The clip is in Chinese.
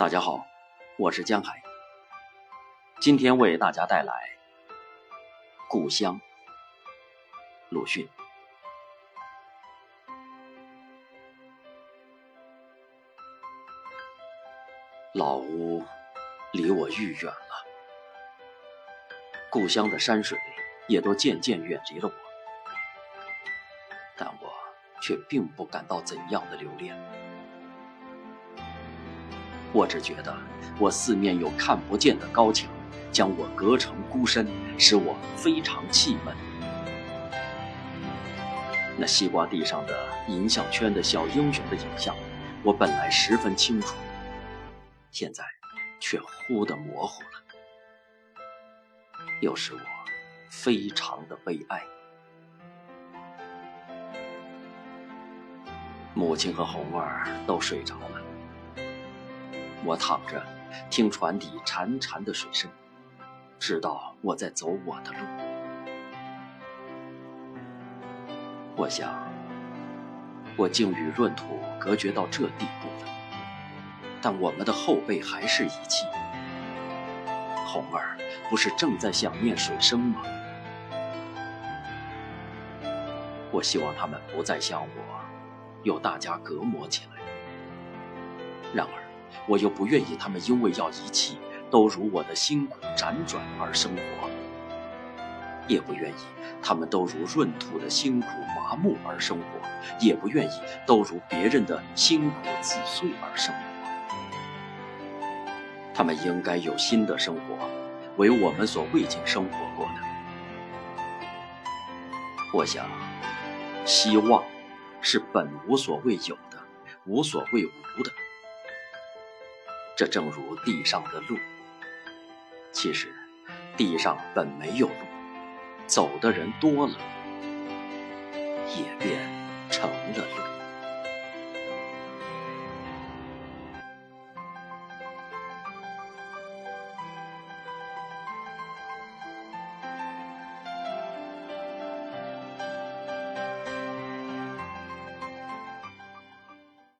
大家好，我是江海。今天为大家带来《故乡》。鲁迅。老屋离我愈远了，故乡的山水也都渐渐远离了我，但我却并不感到怎样的留恋。我只觉得，我四面有看不见的高墙，将我隔成孤身，使我非常气闷。那西瓜地上的银项圈的小英雄的影像，我本来十分清楚，现在却忽的模糊了。又使我非常的悲哀。母亲和红儿都睡着了。我躺着，听船底潺潺的水声，知道我在走我的路。我想，我竟与闰土隔绝到这地步了。但我们的后辈还是一气。红儿不是正在想念水生吗？我希望他们不再像我，有大家隔膜起来。然而。我又不愿意他们因为要遗弃，都如我的辛苦辗转而生活；也不愿意他们都如闰土的辛苦麻木而生活；也不愿意都如别人的辛苦自碎而生活。他们应该有新的生活，为我们所未经生活过的。我想，希望是本无所谓有的，无所谓无的。这正如地上的路，其实地上本没有路，走的人多了，也便成了路。